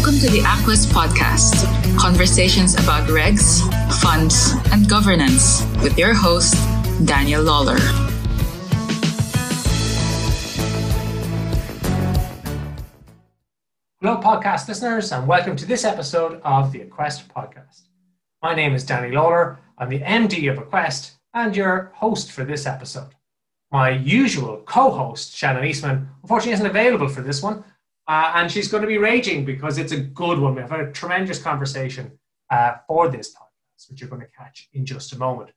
Welcome to the Aquis Podcast conversations about regs, funds, and governance with your host, Daniel Lawler. Hello, podcast listeners, and welcome to this episode of the Aquest podcast. My name is Danny Lawler. I'm the MD of Aquest and your host for this episode. My usual co host, Shannon Eastman, unfortunately isn't available for this one, uh, and she's going to be raging because it's a good one. We've a tremendous conversation uh, for this podcast, which you're going to catch in just a moment.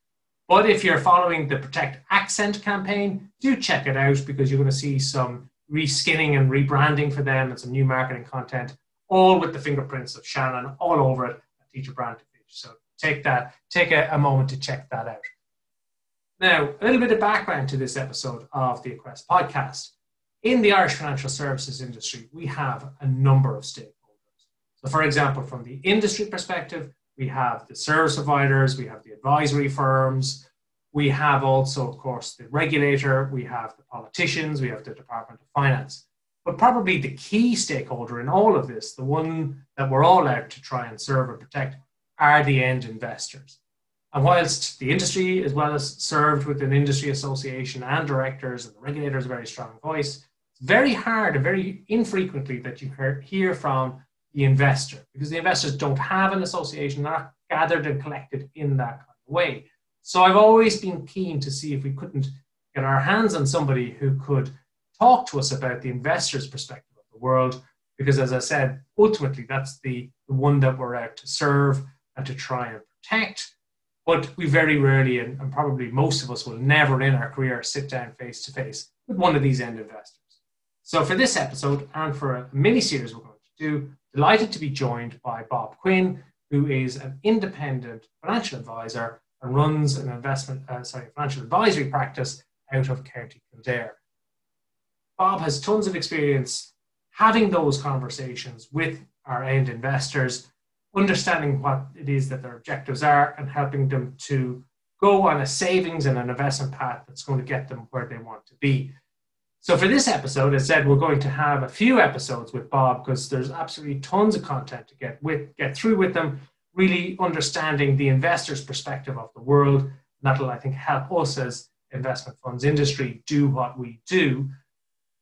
But if you're following the Protect Accent campaign, do check it out because you're going to see some reskinning and rebranding for them and some new marketing content, all with the fingerprints of Shannon all over it at Teacher Brand Page. So take that, take a, a, moment to check that out. Now, a little bit of background to this episode of the Aquest podcast. In the Irish financial services industry, we have a number of stakeholders. So, for example, from the industry perspective, we have the service providers, we have the advisory firms, we have also, of course, the regulator, we have the politicians, we have the Department of Finance. But probably the key stakeholder in all of this, the one that we're all out to try and serve and protect, are the end investors. And whilst the industry, as well as served with an industry association and directors, and the regulator is a very strong voice, very hard and very infrequently that you hear from the investor because the investors don't have an association, not gathered and collected in that kind of way. So I've always been keen to see if we couldn't get our hands on somebody who could talk to us about the investor's perspective of the world, because as I said, ultimately that's the, one that we're out to serve and to try and protect. But we very rarely, and probably most of us will never in our career sit down face to face with one of these end investors. So for this episode and for a mini series we're going to do, delighted to be joined by Bob Quinn, who is an independent financial advisor and runs an investment, uh, sorry, financial advisory practice out of County Kildare. Bob has tons of experience having those conversations with our end investors, understanding what it is that their objectives are, and helping them to go on a savings and an investment path that's going to get them where they want to be. So for this episode, as I said, we're going to have a few episodes with Bob because there's absolutely tons of content to get with get through with them really understanding the investor's perspective of the world. That'll, I think, help us as investment funds industry do what we do.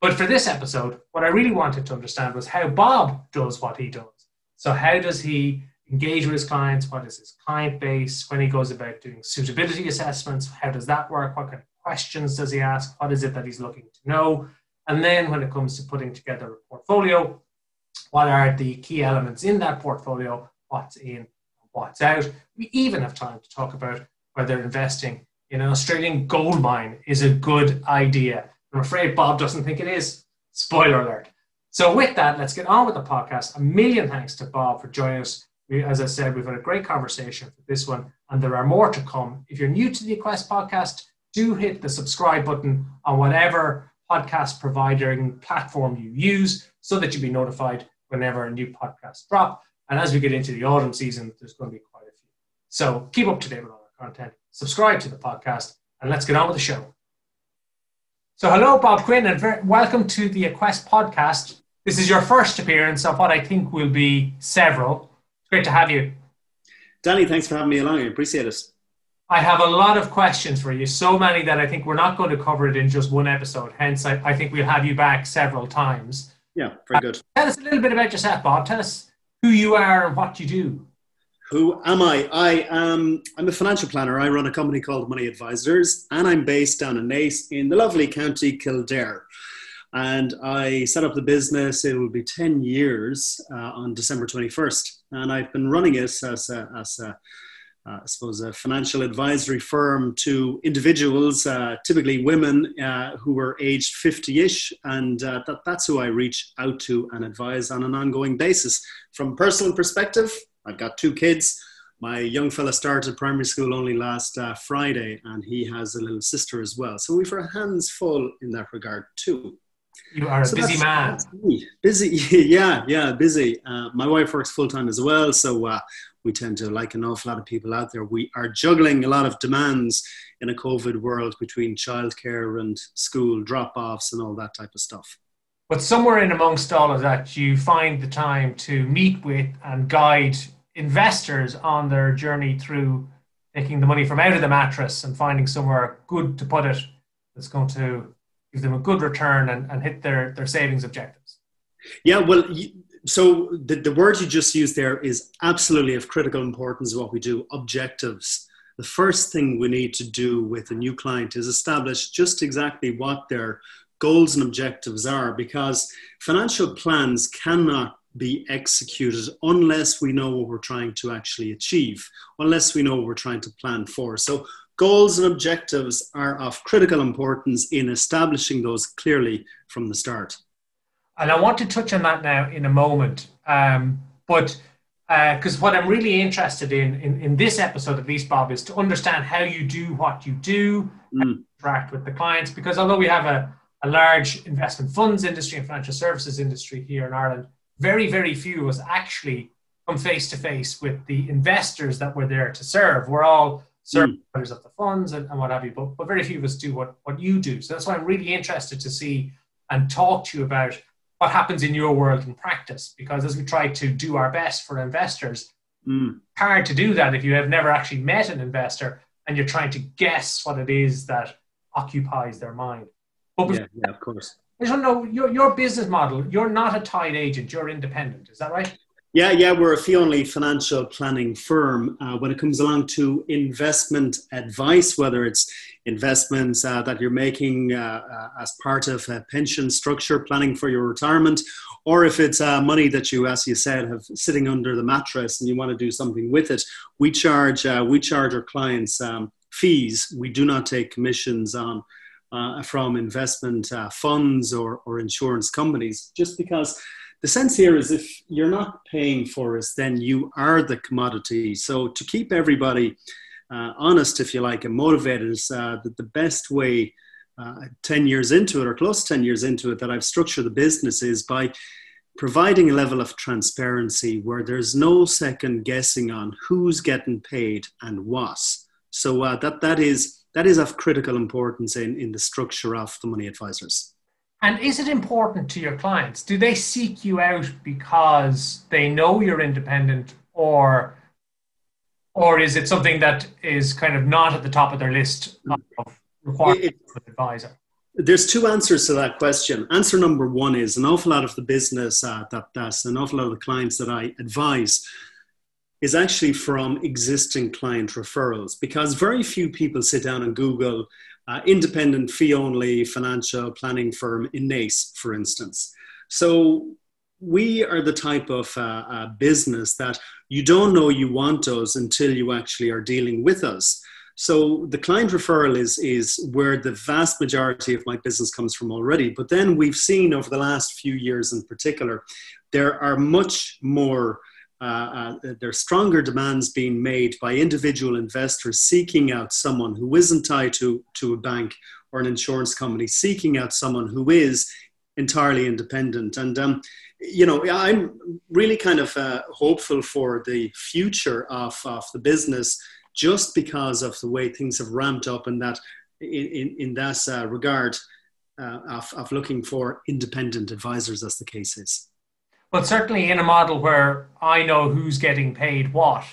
But for this episode, what I really wanted to understand was how Bob does what he does. So, how does he engage with his clients? What is his client base? When he goes about doing suitability assessments, how does that work? What kind of questions does he ask? What is it that he's looking to know? And then when it comes to putting together a portfolio, what are the key elements in that portfolio? What's in what's out. We even have time to talk about whether investing in an Australian gold mine is a good idea. I'm afraid Bob doesn't think it is. Spoiler alert. So, with that, let's get on with the podcast. A million thanks to Bob for joining us. As I said, we've had a great conversation for this one, and there are more to come. If you're new to the Aquest podcast, do hit the subscribe button on whatever podcast providing platform you use so that you'll be notified whenever a new podcast drop. And as we get into the autumn season, there's going to be quite a few. So keep up to date with all our content, subscribe to the podcast, and let's get on with the show. So, hello, Bob Quinn, and welcome to the Aquest podcast. This is your first appearance of what I think will be several. It's great to have you. Danny, thanks for having me along. I appreciate it. I have a lot of questions for you, so many that I think we're not going to cover it in just one episode. Hence, I, I think we'll have you back several times. Yeah, very good. Uh, tell us a little bit about yourself, Bob. Tell us who you are and what you do. Who am I? I am I'm a financial planner. I run a company called Money Advisors, and I'm based down in Naas in the lovely county Kildare. And I set up the business. It will be 10 years uh, on December 21st, and I've been running it as a, as a uh, I suppose, a financial advisory firm to individuals, uh, typically women uh, who are aged 50 ish. And uh, that, that's who I reach out to and advise on an ongoing basis. From personal perspective, I've got two kids. My young fella started primary school only last uh, Friday, and he has a little sister as well. So we've our hands full in that regard, too. You are a so busy man. Busy, yeah, yeah, busy. Uh, my wife works full time as well, so uh, we tend to, like an awful lot of people out there, we are juggling a lot of demands in a COVID world between childcare and school drop offs and all that type of stuff. But somewhere in amongst all of that, you find the time to meet with and guide investors on their journey through taking the money from out of the mattress and finding somewhere good to put it that's going to give them a good return and, and hit their, their savings objectives. Yeah, well, so the, the word you just used there is absolutely of critical importance what we do objectives the first thing we need to do with a new client is establish just exactly what their goals and objectives are because financial plans cannot be executed unless we know what we're trying to actually achieve, unless we know what we're trying to plan for. So, goals and objectives are of critical importance in establishing those clearly from the start. And I want to touch on that now in a moment. Um, but because uh, what I'm really interested in, in, in this episode at least, Bob, is to understand how you do what you do, mm. interact with the clients. Because although we have a, a large investment funds industry and financial services industry here in Ireland, very, very few of us actually come face to face with the investors that we're there to serve. We're all servers mm. of the funds and, and, what have you, but, but very few of us do what, what you do. So that's why I'm really interested to see and talk to you about what happens in your world in practice. Because as we try to do our best for investors, mm. hard to do that if you have never actually met an investor and you're trying to guess what it is that occupies their mind. But yeah, yeah, of course. I just want to know your, your business model. You're not a tied agent. You're independent. Is that right? Yeah, yeah, we're a fee only financial planning firm. Uh, when it comes along to investment advice, whether it's investments uh, that you're making uh, uh as part of a pension structure, planning for your retirement, or if it's uh, money that you, as you said, have sitting under the mattress and you want to do something with it, we charge uh, we charge our clients um, fees. We do not take commissions on. from investment funds or, or insurance companies, just because the sense here is if you're not paying for us, then you are the commodity. So to keep everybody uh, honest, if you like, and motivated is uh, that the best way uh, 10 years into it or close to 10 years into it that I've structured the business is by providing a level of transparency where there's no second guessing on who's getting paid and what. So uh, that, that, is, that is of critical importance in, in the structure of the money advisors. And is it important to your clients? Do they seek you out because they know you're independent or or is it something that is kind of not at the top of their list of requirements for an advisor? There's two answers to that question. Answer number one is an awful lot of the business uh, that that's an awful lot of the clients that I advise is actually from existing client referrals because very few people sit down and Google uh, independent fee only financial planning firm in Naas, for instance. So we are the type of uh, uh, business that you don't know you want us until you actually are dealing with us. So the client referral is, is where the vast majority of my business comes from already. But then we've seen over the last few years in particular, there are much more uh, uh, there are stronger demands being made by individual investors seeking out someone who isn't tied to, to a bank or an insurance company, seeking out someone who is entirely independent. And, um, you know, I'm really kind of uh, hopeful for the future of, of the business just because of the way things have ramped up and that in, in, in that uh, regard uh, of, of looking for independent advisors as the case is. But certainly in a model where I know who's getting paid what,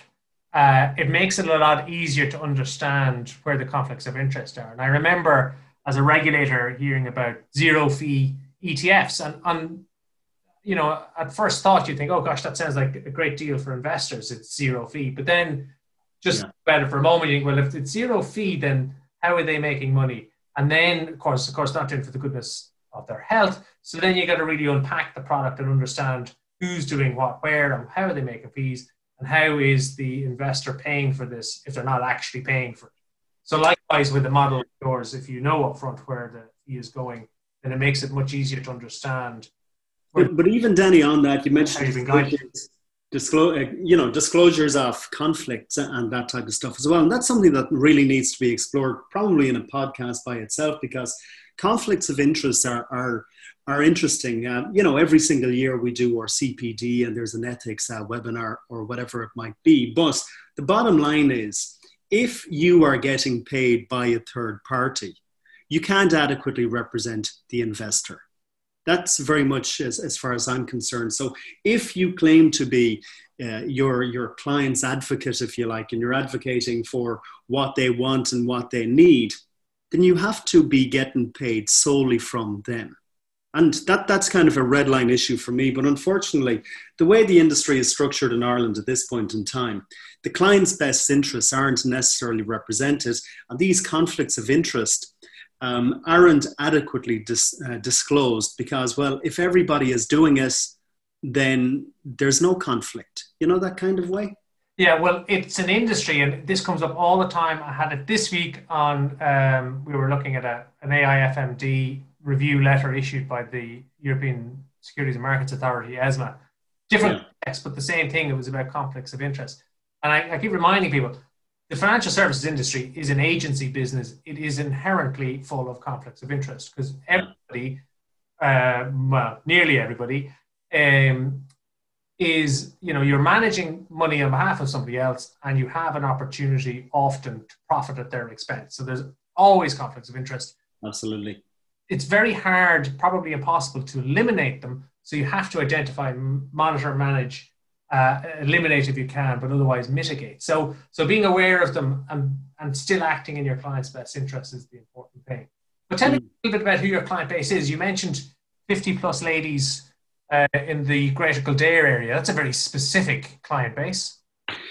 uh, it makes it a lot easier to understand where the conflicts of interest are. And I remember as a regulator hearing about zero fee ETFs, and, and you know, at first thought you think, oh gosh, that sounds like a great deal for investors. It's zero fee, but then just yeah. about it for a moment, you think, well, if it's zero fee, then how are they making money? And then, of course, of course, not doing for the goodness of their health. So then you got to really unpack the product and understand who's doing what, where, and how are they making fees, and how is the investor paying for this if they're not actually paying for it. So likewise with the model of yours, if you know upfront where the fee is going, then it makes it much easier to understand. But, but even Danny, on that you mentioned disclosure, uh, you know, disclosures of conflicts and that type of stuff as well, and that's something that really needs to be explored, probably in a podcast by itself, because conflicts of interest are, are, are interesting. Uh, you know, every single year we do our CPD and there's an ethics uh, webinar or whatever it might be. But the bottom line is if you are getting paid by a third party, you can't adequately represent the investor. That's very much as, as far as I'm concerned. So if you claim to be uh, your your client's advocate, if you like, and you're advocating for what they want and what they need, then you have to be getting paid solely from them. And that, that's kind of a red line issue for me. But unfortunately, the way the industry is structured in Ireland at this point in time, the client's best interests aren't necessarily represented. And these conflicts of interest um, aren't adequately dis, uh, disclosed because, well, if everybody is doing it, then there's no conflict. You know, that kind of way? Yeah, well, it's an industry, and this comes up all the time. I had it this week on. Um, we were looking at a, an AIFMD review letter issued by the European Securities and Markets Authority, ESMA. Different yeah. text, but the same thing. It was about conflicts of interest. And I, I keep reminding people the financial services industry is an agency business. It is inherently full of conflicts of interest because everybody, uh, well, nearly everybody, um, is you know you're managing money on behalf of somebody else, and you have an opportunity often to profit at their expense. So there's always conflicts of interest. Absolutely it's very hard, probably impossible to eliminate them. So you have to identify, monitor, manage, uh, eliminate if you can, but otherwise mitigate. So, so being aware of them and, and still acting in your client's best interest is the important thing. But tell me a little bit about who your client base is. You mentioned 50 plus ladies uh, in the Greater Kildare area. That's a very specific client base.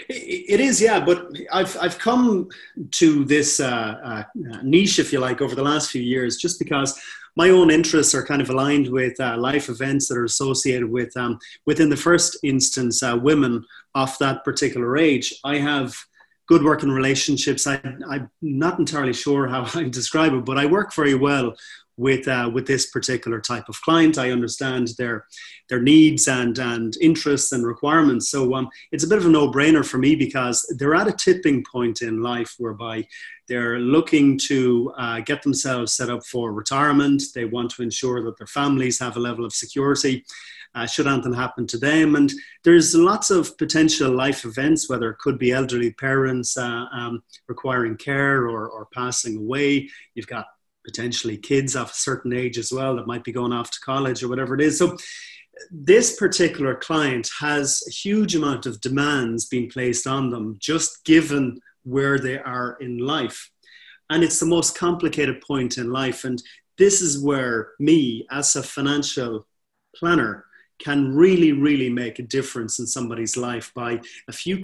It is, yeah, but I've I've come to this uh, uh, niche, if you like, over the last few years, just because my own interests are kind of aligned with uh, life events that are associated with, um, within the first instance, uh, women of that particular age. I have good working relationships. I, I'm not entirely sure how I describe it, but I work very well with uh, with this particular type of client. I understand their their needs and and interests and requirements. So um, it's a bit of a no brainer for me because they're at a tipping point in life whereby they're looking to uh, get themselves set up for retirement. They want to ensure that their families have a level of security. Uh, should anything happen to them. And there's lots of potential life events, whether it could be elderly parents uh, um, requiring care or, or passing away. You've got potentially kids of a certain age as well that might be going off to college or whatever it is. So this particular client has a huge amount of demands being placed on them just given where they are in life. And it's the most complicated point in life. And this is where me, as a financial planner, can really, really make a difference in somebody's life by a few,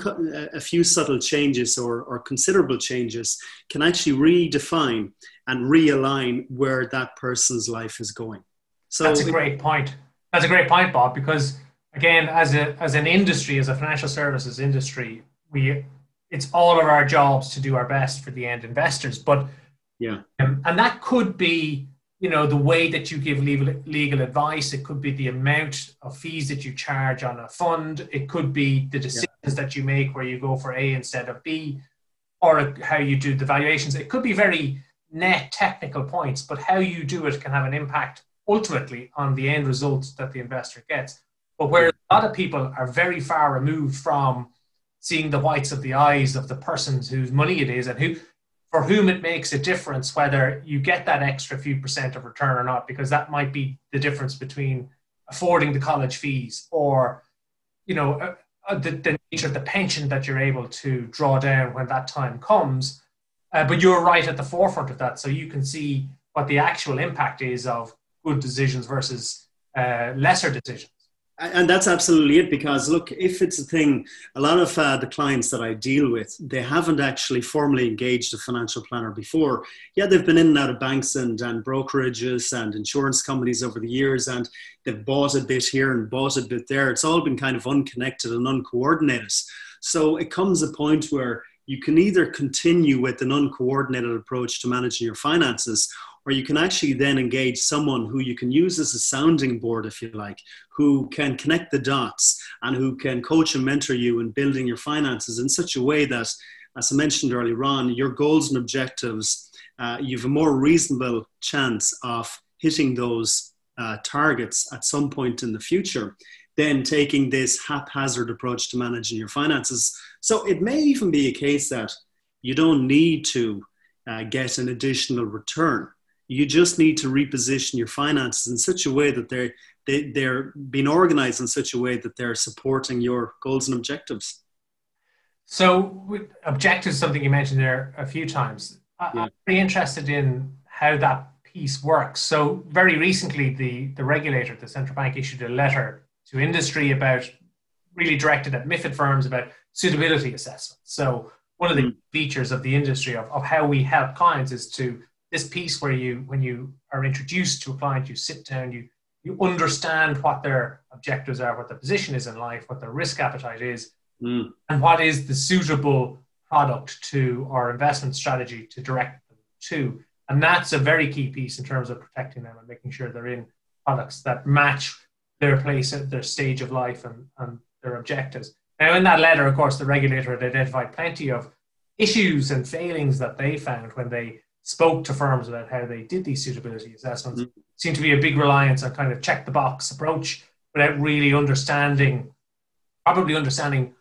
a few subtle changes or, or considerable changes can actually redefine and realign where that person's life is going. So that's a great point. That's a great point, Bob, because again, as a as an industry, as a financial services industry, we it's all of our jobs to do our best for the end investors. But yeah, um, and that could be you know the way that you give legal legal advice. It could be the amount of fees that you charge on a fund. It could be the decisions yeah. that you make where you go for A instead of B, or how you do the valuations. It could be very net technical points, but how you do it can have an impact ultimately on the end result that the investor gets. But where a lot of people are very far removed from seeing the whites of the eyes of the persons whose money it is and who for whom it makes a difference whether you get that extra few percent of return or not, because that might be the difference between affording the college fees or you know uh, uh, the, the nature of the pension that you're able to draw down when that time comes uh, but you're right at the forefront of that, so you can see what the actual impact is of good decisions versus uh, lesser decisions. And that's absolutely it because, look, if it's a thing, a lot of uh, the clients that I deal with, they haven't actually formally engaged a financial planner before. Yeah, they've been in and out of banks and, and brokerages and insurance companies over the years, and they've bought a bit here and bought a bit there. It's all been kind of unconnected and uncoordinated. So it comes a point where you can either continue with an uncoordinated approach to managing your finances, or you can actually then engage someone who you can use as a sounding board, if you like, who can connect the dots and who can coach and mentor you in building your finances in such a way that, as I mentioned earlier on, your goals and objectives, uh, you have a more reasonable chance of hitting those uh, targets at some point in the future than taking this haphazard approach to managing your finances. So it may even be a case that you don't need to uh, get an additional return. You just need to reposition your finances in such a way that they're they, they're being organized in such a way that they're supporting your goals and objectives. So, objectives something you mentioned there a few times. Yeah. I'm very interested in how that piece works. So, very recently, the the regulator, the central bank, issued a letter to industry about really directed at MIFID firms about suitability assessment. So, one of the mm. features of the industry of, of how we help clients is to this piece where you, when you are introduced to a client, you sit down, you you understand what their objectives are, what their position is in life, what their risk appetite is, mm. and what is the suitable product to our investment strategy to direct them to. And that's a very key piece in terms of protecting them and making sure they're in products that match their place at their stage of life and, and their objectives. Now, in that letter, of course, the regulator had identified plenty of issues and failings that they found when they spoke to firms about how they did these suitability assessments. Mm-hmm. Seemed to be a big reliance on kind of check the box approach without really understanding, probably understanding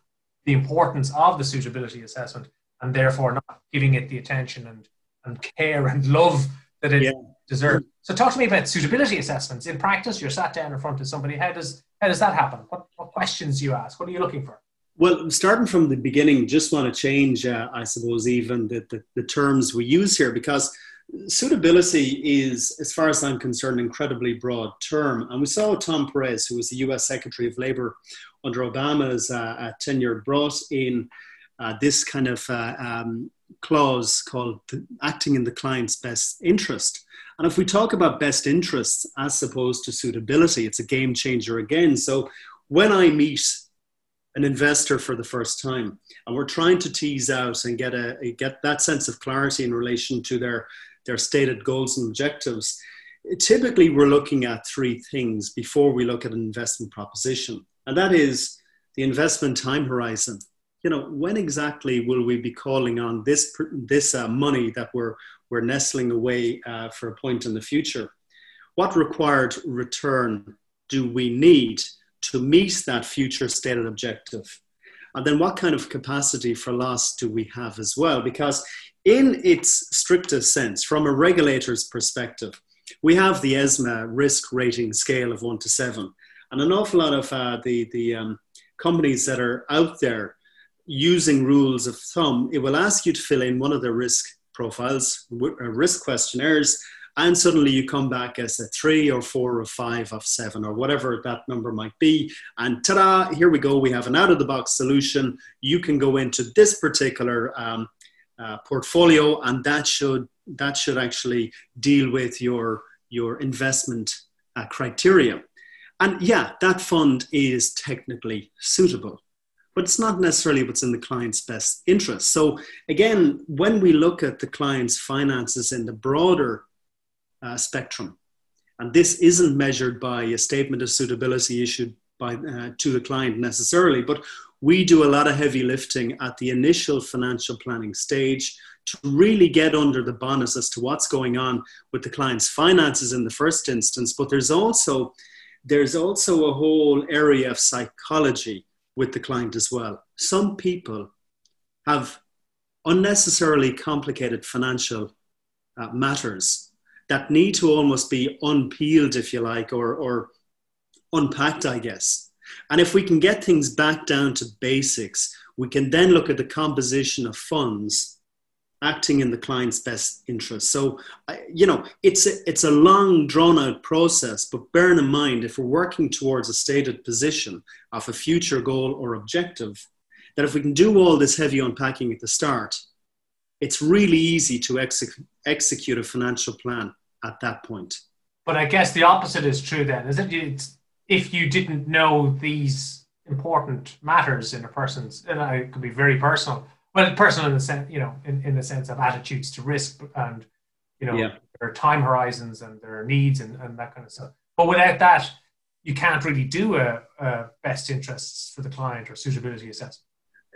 the importance of the suitability assessment and therefore not giving it the attention and, and care and love that it yeah. deserves. So talk to me about suitability assessments. In practice, you're sat down in front of somebody. How does how does that happen? What, what questions do you ask? What are you looking for? Well, starting from the beginning, just want to change, uh, I suppose, even the, the, the, terms we use here because suitability is, as far as I'm concerned, an incredibly broad term. And we saw Tom Perez, who was the US Secretary of Labor under Obama's uh, uh, tenure, brought in uh, this kind of uh, um, clause called acting in the client's best interest. And if we talk about best interests as opposed to suitability, it's a game changer again. So when I meet an investor for the first time. And we're trying to tease out and get a, get that sense of clarity in relation to their their stated goals and objectives. Typically we're looking at three things before we look at an investment proposition. And that is the investment time horizon. You know when exactly will we be calling on this this uh, money that we're we're nestling away uh, for a point in the future? What required return do we need to meet that future stated objective? And then what kind of capacity for loss do we have as well? Because in its strictest sense, from a regulator's perspective, we have the ESMA risk rating scale of one to seven. And an awful lot of uh, the, the um, companies that are out there using rules of thumb, it will ask you to fill in one of their risk profiles, uh, risk questionnaires, and suddenly you come back as a three or four or five of seven or whatever that number might be. And ta-da here we go. We have an out of the box solution. You can go into this particular um, uh, portfolio and that should that should actually deal with your your investment uh, criteria. And yeah that fund is technically suitable but it's not necessarily what's in the client's best interest. So, again, when we look at the client's finances in the broader uh, spectrum. And this isn't measured by a statement of suitability issued by, uh, to the client necessarily, but we do a lot of heavy lifting at the initial financial planning stage to really get under the bonnet as to what's going on with the client's finances in the first instance. But there's also there's also a whole area of psychology with the client as well. Some people have unnecessarily complicated financial uh, matters that need to almost be unpeeled, if you like, or, or unpacked, I guess. And if we can get things back down to basics, we can then look at the composition of funds acting in the client's best interest. So, you know, it's a, it's a long, drawn out process, but bearing in mind, if we're working towards a stated position of a future goal or objective, that if we can do all this heavy unpacking at the start, it's really easy to execute a financial plan at that point. But I guess the opposite is true then, is it? It's, if you didn't know these important matters in a person's, and it could be very personal. Well, personal in the sense, you know, in, in the sense of attitudes to risk and, you know, yeah. their time horizons and their needs and, and that kind of stuff. But without that, you can't really do a, a best interests for the client or suitability assessment.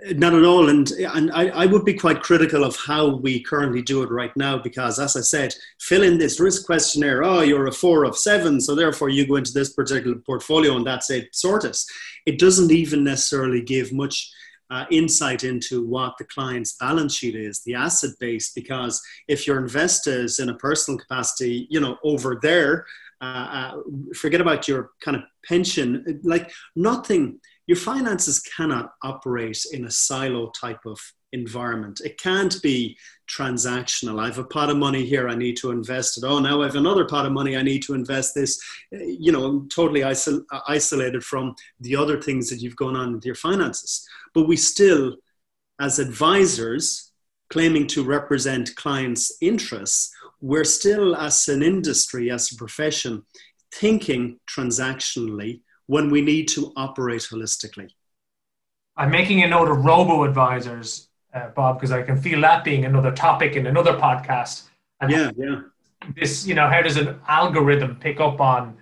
Not at all, and and I, I would be quite critical of how we currently do it right now because, as I said, fill in this risk questionnaire. Oh, you're a four of seven, so therefore you go into this particular portfolio, and that's it. Sort it. It doesn't even necessarily give much uh, insight into what the client's balance sheet is, the asset base, because if your investors in a personal capacity, you know, over there, uh, uh, forget about your kind of pension, like nothing, your finances cannot operate in a silo type of environment. It can't be transactional. I have a pot of money here, I need to invest it. Oh, now I have another pot of money, I need to invest this. Eh, you know, totally isol- uh, isolated from the other things that you've gone on with your finances. But we still, as advisors, claiming to represent clients' interests, we're still, as an industry, as a profession, thinking transactionally when we need to operate holistically. I'm making a note of robo advisors uh, Bob, because I can feel that being another topic in another podcast. And yeah, yeah. This, you know, how does an algorithm pick up on,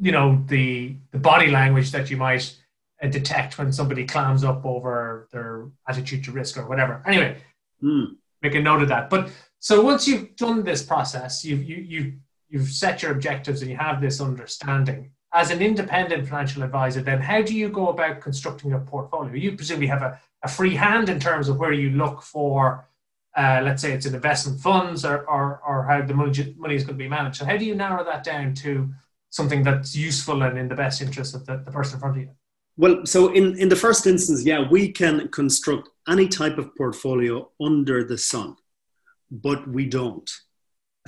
you know, the the body language that you might uh, detect when somebody clams up over their attitude to risk or whatever. Anyway, mm. make a note of that. But so once you've done this process, you've you you you've set your objectives and you have this understanding as an independent financial advisor, then how do you go about constructing a portfolio? You presumably have a, a free hand in terms of where you look for, uh, let's say it's in investment funds or, or, or how the money, money is going to be managed. So how do you narrow that down to something that's useful and in the best interest of the, the person in front of you? Well, so in, in the first instance, yeah, we can construct any type of portfolio under the sun, but we don't.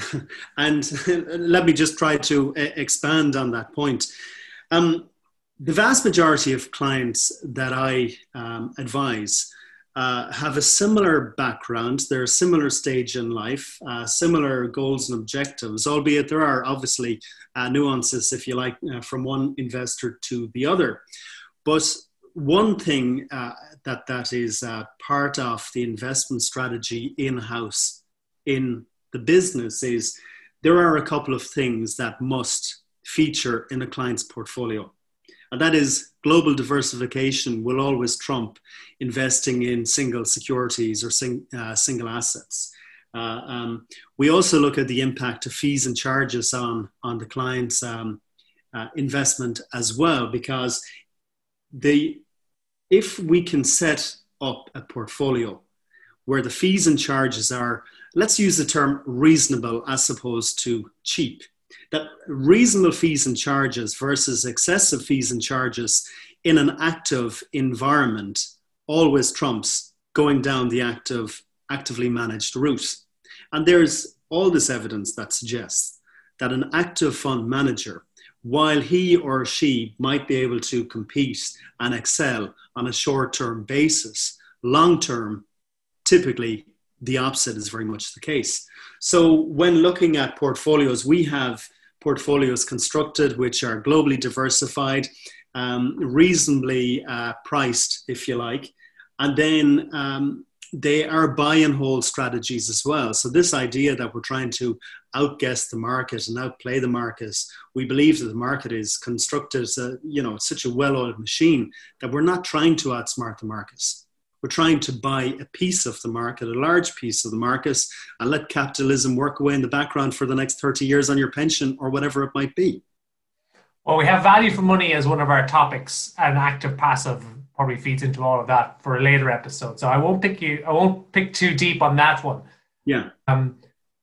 and let me just try to uh, expand on that point. Um, the vast majority of clients that I um, advise uh, have a similar background, they're a similar stage in life, uh, similar goals and objectives, albeit there are obviously uh, nuances, if you like, uh, from one investor to the other. But one thing uh, that, that is part of the investment strategy in house in the business is there are a couple of things that must feature in a client's portfolio. And that is global diversification will always trump investing in single securities or sing, uh, single assets. Uh, um, we also look at the impact of fees and charges on, on the client's um, uh, investment as well, because the, if we can set up a portfolio where the fees and charges are let's use the term reasonable as opposed to cheap. That reasonable fees and charges versus excessive fees and charges in an active environment always trumps going down the active, actively managed route. And there's all this evidence that suggests that an active fund manager, while he or she might be able to compete and excel on a short term basis, long term, typically the opposite is very much the case. So when looking at portfolios, we have portfolios constructed which are globally diversified, um, reasonably uh, priced, if you like, and then um, they are buy and hold strategies as well. So this idea that we're trying to outguess the market and outplay the market, we believe that the market is constructed as a, you know, such a well-oiled machine that we're not trying to outsmart the markets. We're trying to buy a piece of the market, a large piece of the market, and let capitalism work away in the background for the next 30 years on your pension or whatever it might be. Well, we have value for money as one of our topics, and active passive probably feeds into all of that for a later episode. So I won't pick you, I won't pick too deep on that one. Yeah. Um,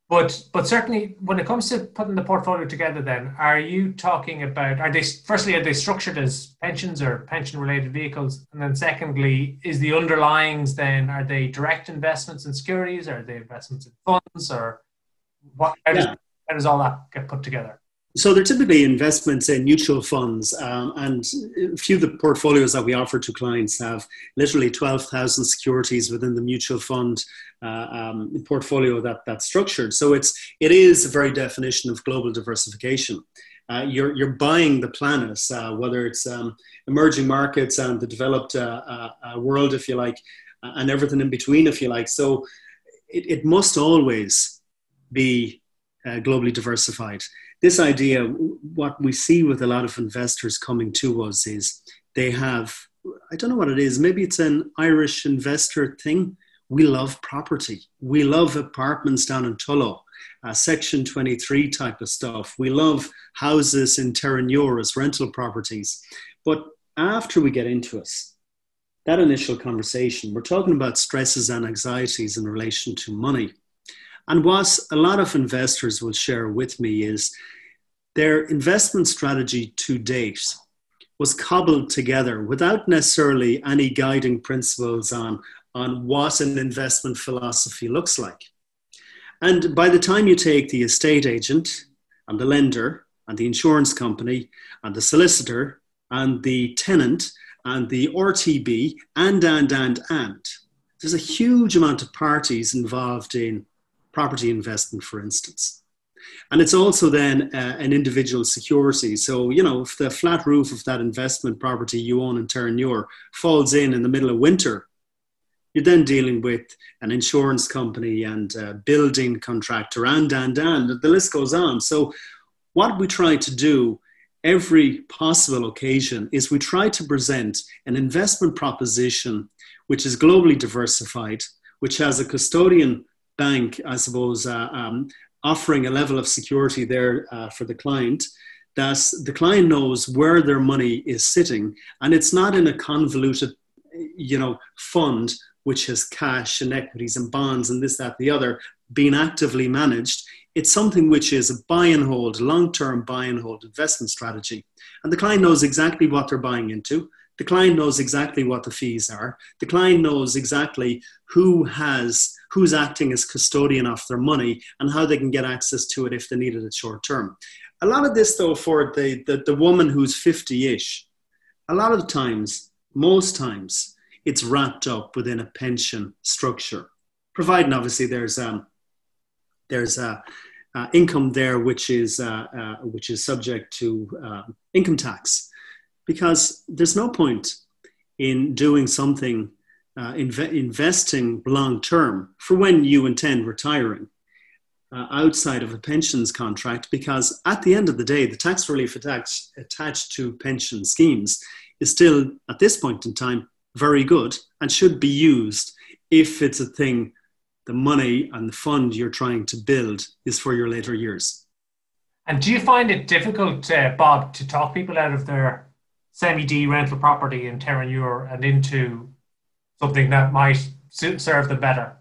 but but certainly when it comes to putting the portfolio together, then are you talking about are they firstly are they structured as pensions or pension related vehicles, and then secondly is the underlyings then are they direct investments in securities, or are they investments in funds, or what? How, yeah. does, how does all that get put together? So they're typically investments in mutual funds, um, and a few of the portfolios that we offer to clients have literally 12,000 securities within the mutual fund uh, um, portfolio that that's structured. So it's it is a very definition of global diversification. Uh, you're you're buying the planet, uh, whether it's um, emerging markets and the developed uh, uh, uh, world, if you like, and everything in between, if you like. So it, it must always be globally diversified this idea, what we see with a lot of investors coming to us is they have, I don't know what it is, maybe it's an Irish investor thing. We love property. We love apartments down in Tullow, uh, Section 23 type of stuff. We love houses in Terenure as rental properties. But after we get into it, that initial conversation, we're talking about stresses and anxieties in relation to money. And what a lot of investors will share with me is their investment strategy to date was cobbled together without necessarily any guiding principles on, on what an investment philosophy looks like. And by the time you take the estate agent and the lender and the insurance company and the solicitor and the tenant and the RTB and, and, and, and, there's a huge amount of parties involved in property investment, for instance. And it's also then uh, an individual security. So, you know, if the flat roof of that investment property you own in Terenure falls in in the middle of winter, you're then dealing with an insurance company and building contractor and, and, and. The list goes on. So, what we try to do every possible occasion is we try to present an investment proposition which is globally diversified, which has a custodian bank, I suppose, uh, um, offering a level of security there uh, for the client that the client knows where their money is sitting and it's not in a convoluted you know fund which has cash and equities and bonds and this that the other being actively managed. It's something which is a buy and hold long-term buy and hold investment strategy. And the client knows exactly what they're buying into. The client knows exactly what the fees are. The client knows exactly who has who's acting as custodian of their money and how they can get access to it if they need it short term. A lot of this, though, for the, the, the woman who's 50 ish, a lot of times, most times, it's wrapped up within a pension structure, providing obviously there's, um, there's a, uh, income there which is, uh, uh, which is subject to uh, income tax. Because there's no point in doing something uh, inv- investing long term for when you intend retiring uh, outside of a pensions contract because at the end of the day the tax relief attached, attached to pension schemes is still at this point in time very good and should be used if it's a thing the money and the fund you're trying to build is for your later years. And do you find it difficult uh, bob to talk people out of their semi-D rental property in Terenure and into something that might serve them better?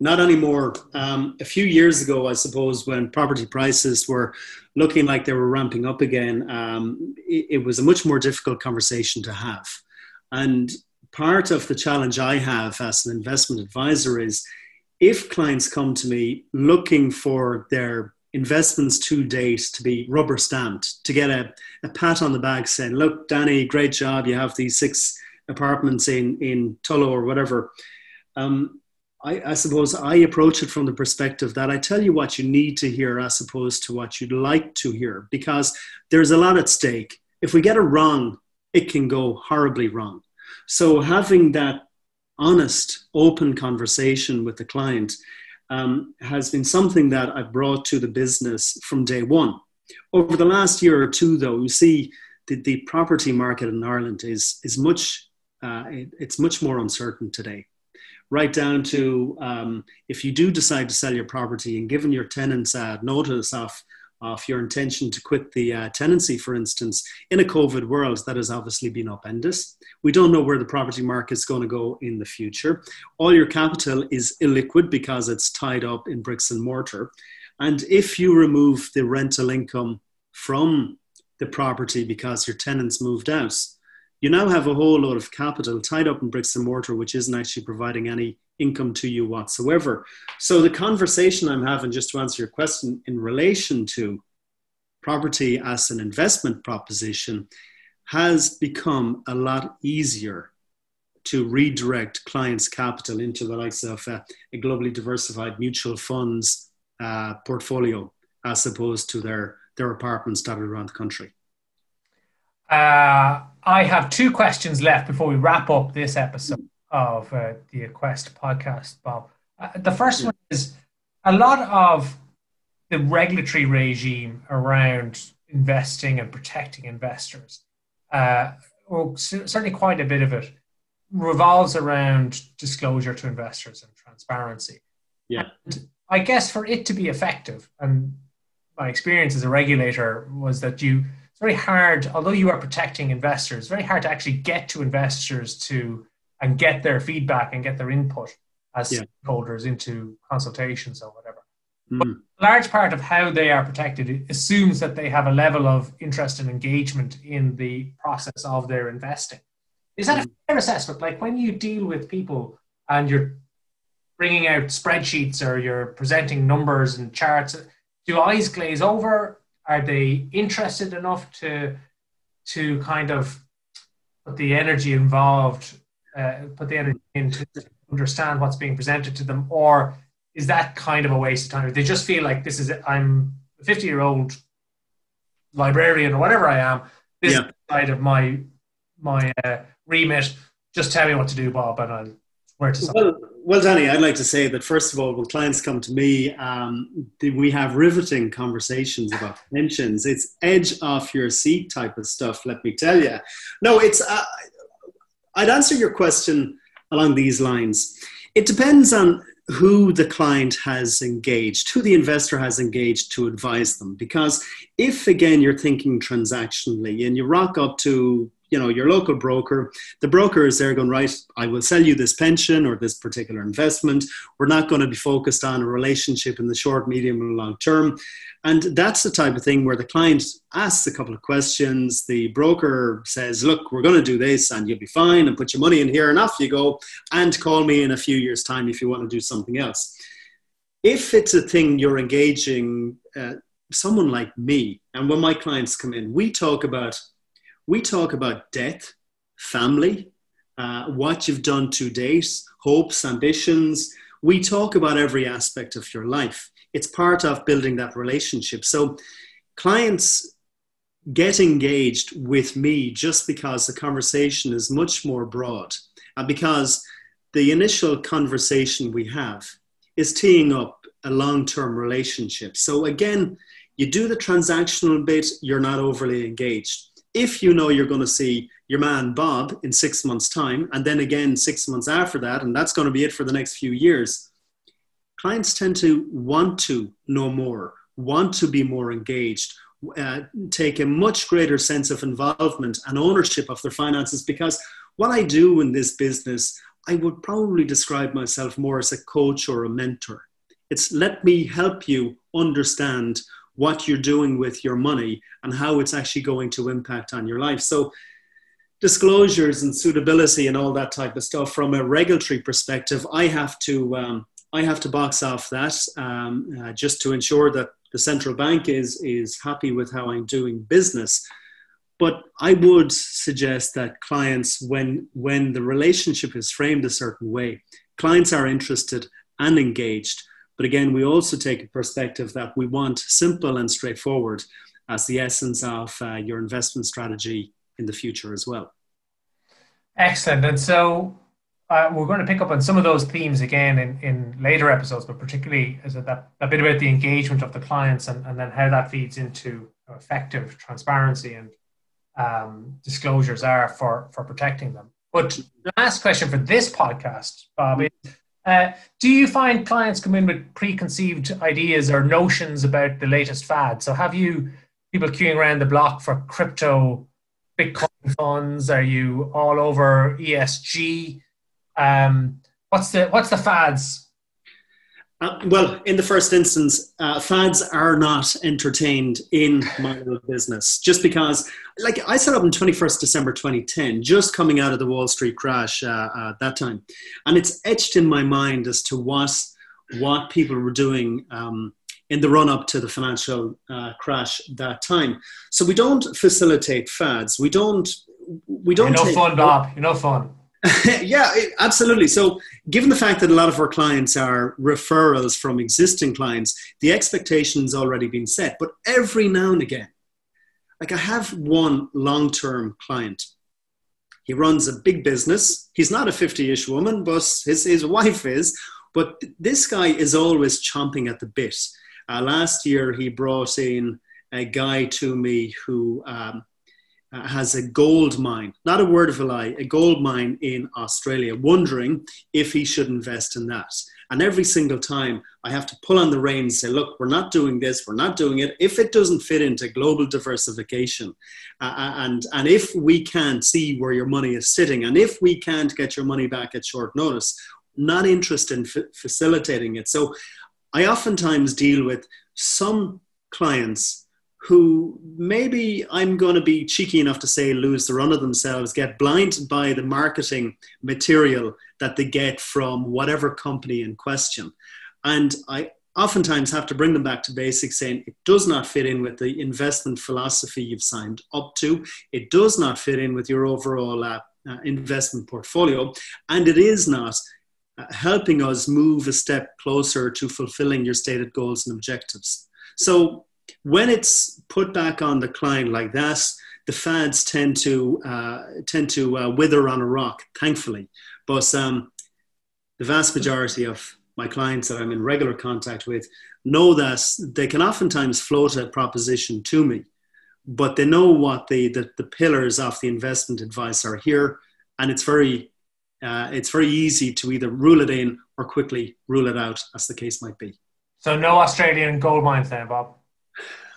Not anymore. Um, a few years ago, I suppose, when property prices were looking like they were ramping up again, um, it, it was a much more difficult conversation to have. And part of the challenge I have as an investment advisor is if clients come to me looking for their investments to date to be rubber stamped, to get a, a pat on the back saying, Look, Danny, great job. You have these six apartments in in Tullow or whatever. Um, I, I, suppose I approach it from the perspective that I tell you what you need to hear as opposed to what you'd like to hear, because there's a lot at stake. If we get it wrong, it can go horribly wrong. So having that honest, open conversation with the client um, has been something that I've brought to the business from day one. Over the last year or two, though, you see that the property market in Ireland is, is much uh, it, it's much more uncertain today. Right down to um, if you do decide to sell your property and given your tenants uh, notice of, of your intention to quit the uh, tenancy, for instance, in a COVID world, that has obviously been upended. We don't know where the property market is going to go in the future. All your capital is illiquid because it's tied up in bricks and mortar. And if you remove the rental income from the property because your tenants moved out, you now have a whole lot of capital tied up in bricks and mortar, which isn't actually providing any income to you whatsoever. So, the conversation I'm having, just to answer your question, in relation to property as an investment proposition, has become a lot easier to redirect clients' capital into the likes of uh, a globally diversified mutual funds uh, portfolio as opposed to their, their apartments dotted around the country. Uh, I have two questions left before we wrap up this episode of uh, the Quest podcast, Bob. Uh, the first one is a lot of the regulatory regime around investing and protecting investors, uh, or certainly quite a bit of it, revolves around disclosure to investors and transparency. Yeah. And I guess for it to be effective, and my experience as a regulator was that you very hard, although you are protecting investors, very hard to actually get to investors to and get their feedback and get their input as Yeah. stakeholders into consultations or whatever. Mm. A large part of how they are protected assumes that they have a level of interest and engagement in the process of their investing. Is that a fair assessment? Like when you deal with people and you're bringing out spreadsheets or you're presenting numbers and charts, do eyes glaze over? Are they interested enough to to kind of put the energy involved, uh, put the energy in to understand what's being presented to them, or is that kind of a waste of time? They just feel like this is it. I'm a 50 year old librarian or whatever I am. This Yeah. side of my my uh, remit. Just tell me what to do, Bob, and I'll where to. Well, well, Danny, I'd like to say that first of all, when clients come to me, um, we have riveting conversations about pensions. It's edge off your seat type of stuff. Let me tell you. No, it's. Uh, I'd answer your question along these lines. It depends on who the client has engaged, who the investor has engaged to advise them. Because if again you're thinking transactionally and you rock up to you know your local broker. The broker is there going right i will sell you this pension or this particular investment. We're not going to be focused on a relationship in the short medium and long term. And that's the type of thing where the client asks a couple of questions. The broker says look we're going to do this and you'll be fine and put your money in here and off you go and call me in a few years time if you want to do something else. If it's a thing you're engaging uh, someone like me and when my clients come in we talk about we talk about death, family, uh, what you've done to date, hopes, ambitions. We talk about every aspect of your life. It's part of building that relationship. So, clients get engaged with me just because the conversation is much more broad and because the initial conversation we have is teeing up a long term relationship. So, again, you do the transactional bit, you're not overly engaged if you know you're going to see your man Bob in six months' time, and then again six months after that, and that's going to be it for the next few years, clients tend to want to know more, want to be more engaged, uh, take a much greater sense of involvement and ownership of their finances. Because what I do in this business, I would probably describe myself more as a coach or a mentor. It's let me help you understand what you're doing with your money and how it's actually going to impact on your life. So, disclosures and suitability and all that type of stuff from a regulatory perspective, I have to um, I have to box off that um, uh, just to ensure that the central bank is is happy with how I'm doing business. But I would suggest that clients, when when the relationship is framed a certain way, clients are interested and engaged but again, we also take a perspective that we want simple and straightforward as the essence of uh, your investment strategy in the future as well. Excellent. And so uh, we're going to pick up on some of those themes again in, in later episodes, but particularly is it that a bit about the engagement of the clients and, and then how that feeds into effective transparency and um, disclosures are for, for protecting them. But the last question for this podcast, Bob, is uh, do you find clients come in with preconceived ideas or notions about the latest fad? So have you people queuing around the block for crypto, Bitcoin funds? Are you all over ESG? Um, what's the what's the fads? Uh, well, in the first instance, uh, fads are not entertained in my little business just because, like, I set up in 21st December 2010, just coming out of the Wall Street crash uh, at that time. And it's etched in my mind as to what, what people were doing um, in the run up to the financial uh, crash that time. So we don't facilitate fads. We don't. We don't. You're no fun, Bob. You're no fun. yeah, absolutely. So, given the fact that a lot of our clients are referrals from existing clients, the expectation's already been set. But every now and again, like I have one long term client. He runs a big business. He's not a 50 ish woman, but his, his wife is. But this guy is always chomping at the bit. Uh, last year, he brought in a guy to me who um, uh, has a gold mine, not a word of a lie, a gold mine in Australia, wondering if he should invest in that. And every single time I have to pull on the reins and say, look, we're not doing this, we're not doing it. If it doesn't fit into global diversification, uh, uh and, and if we can't see where your money is sitting, and if we can't get your money back at short notice, not interested in f- facilitating it. So I oftentimes deal with some clients who maybe I'm going to be cheeky enough to say lose the run of themselves, get blinded by the marketing material that they get from whatever company in question. And I oftentimes have to bring them back to basics saying it does not fit in with the investment philosophy you've signed up to. It does not fit in with your overall uh, uh, investment portfolio. And it is not uh, helping us move a step closer to fulfilling your stated goals and objectives. So when it's put back on the client like that, the fads tend to uh, tend to uh, wither on a rock, thankfully. But um, the vast majority of my clients that I'm in regular contact with know that they can oftentimes float a proposition to me, but they know what the, the, the pillars of the investment advice are here, and it's very uh, it's very easy to either rule it in or quickly rule it out, as the case might be. So no Australian gold mines then, Bob.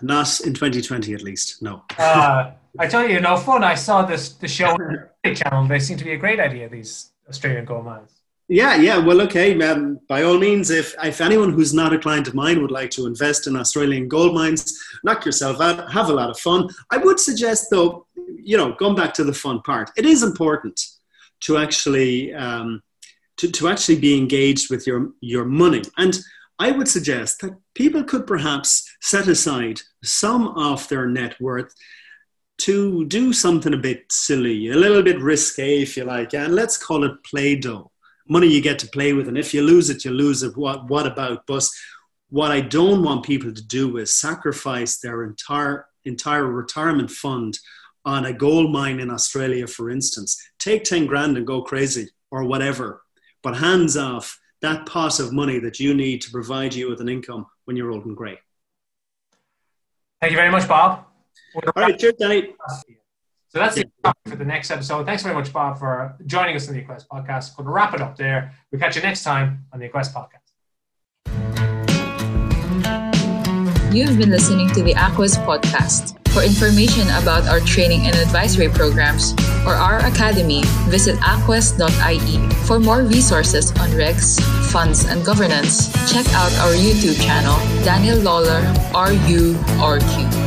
Not in 2020, at least. No. uh, I tell you, no fun. I saw this the show on the channel. They seem to be a great idea. These Australian gold mines. Yeah, yeah. Well, okay. Um, by all means, if if anyone who's not a client of mine would like to invest in Australian gold mines, knock yourself out, have a lot of fun. I would suggest, though, you know, going back to the fun part, it is important to actually um, to, to actually be engaged with your your money and I would suggest that people could perhaps set aside some of their net worth to do something a bit silly, a little bit risque, if you like, and let's call it play doh. Money you get to play with, and if you lose it, you lose it. What, what about? But what I don't want people to do is sacrifice their entire entire retirement fund on a gold mine in Australia, for instance. Take 10 grand and go crazy or whatever, but hands off that pot of money that you need to provide you with an income when you're old and grey. Thank you very much, Bob. All right, cheers, Danny. So that's the topic for the next episode. Thanks very much, Bob, for joining us on the Aquest podcast. We'll wrap it up there. We'll catch you next time on the Aquest podcast. You've been listening to the Aquest podcast. For information about our training and advisory programs or our academy, visit aquest.ie. For more resources on regs, funds, and governance, check out our YouTube channel, Daniel Lawler, RURQ.